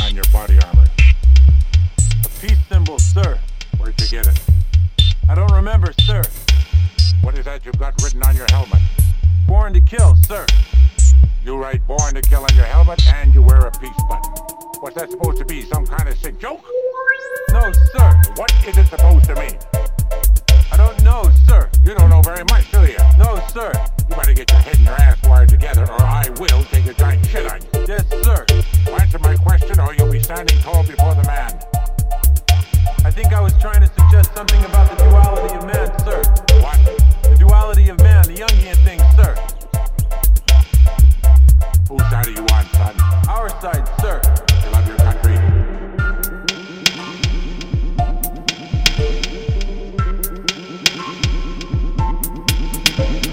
on your body armor. A peace symbol, sir. Where'd you get it? I don't remember, sir. What is that you've got written on your helmet? Born to kill, sir. You write born to kill on your helmet and you wear a peace button. What's that supposed to be? Some kind of sick joke? No, sir. What is it supposed to mean? I don't know, sir. You don't know very much, do you? No, sir. Whose side are you on, son? Our side, sir. You love your country.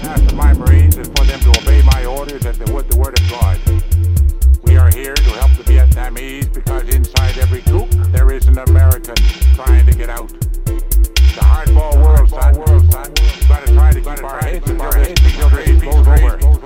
Ask my Marines and for them to obey my orders as they would the word of God. We are here to help the Vietnamese because inside every group there is an American trying to get out. The hardball world, son. World, son. You gotta try to keep our heads above this until this goes over.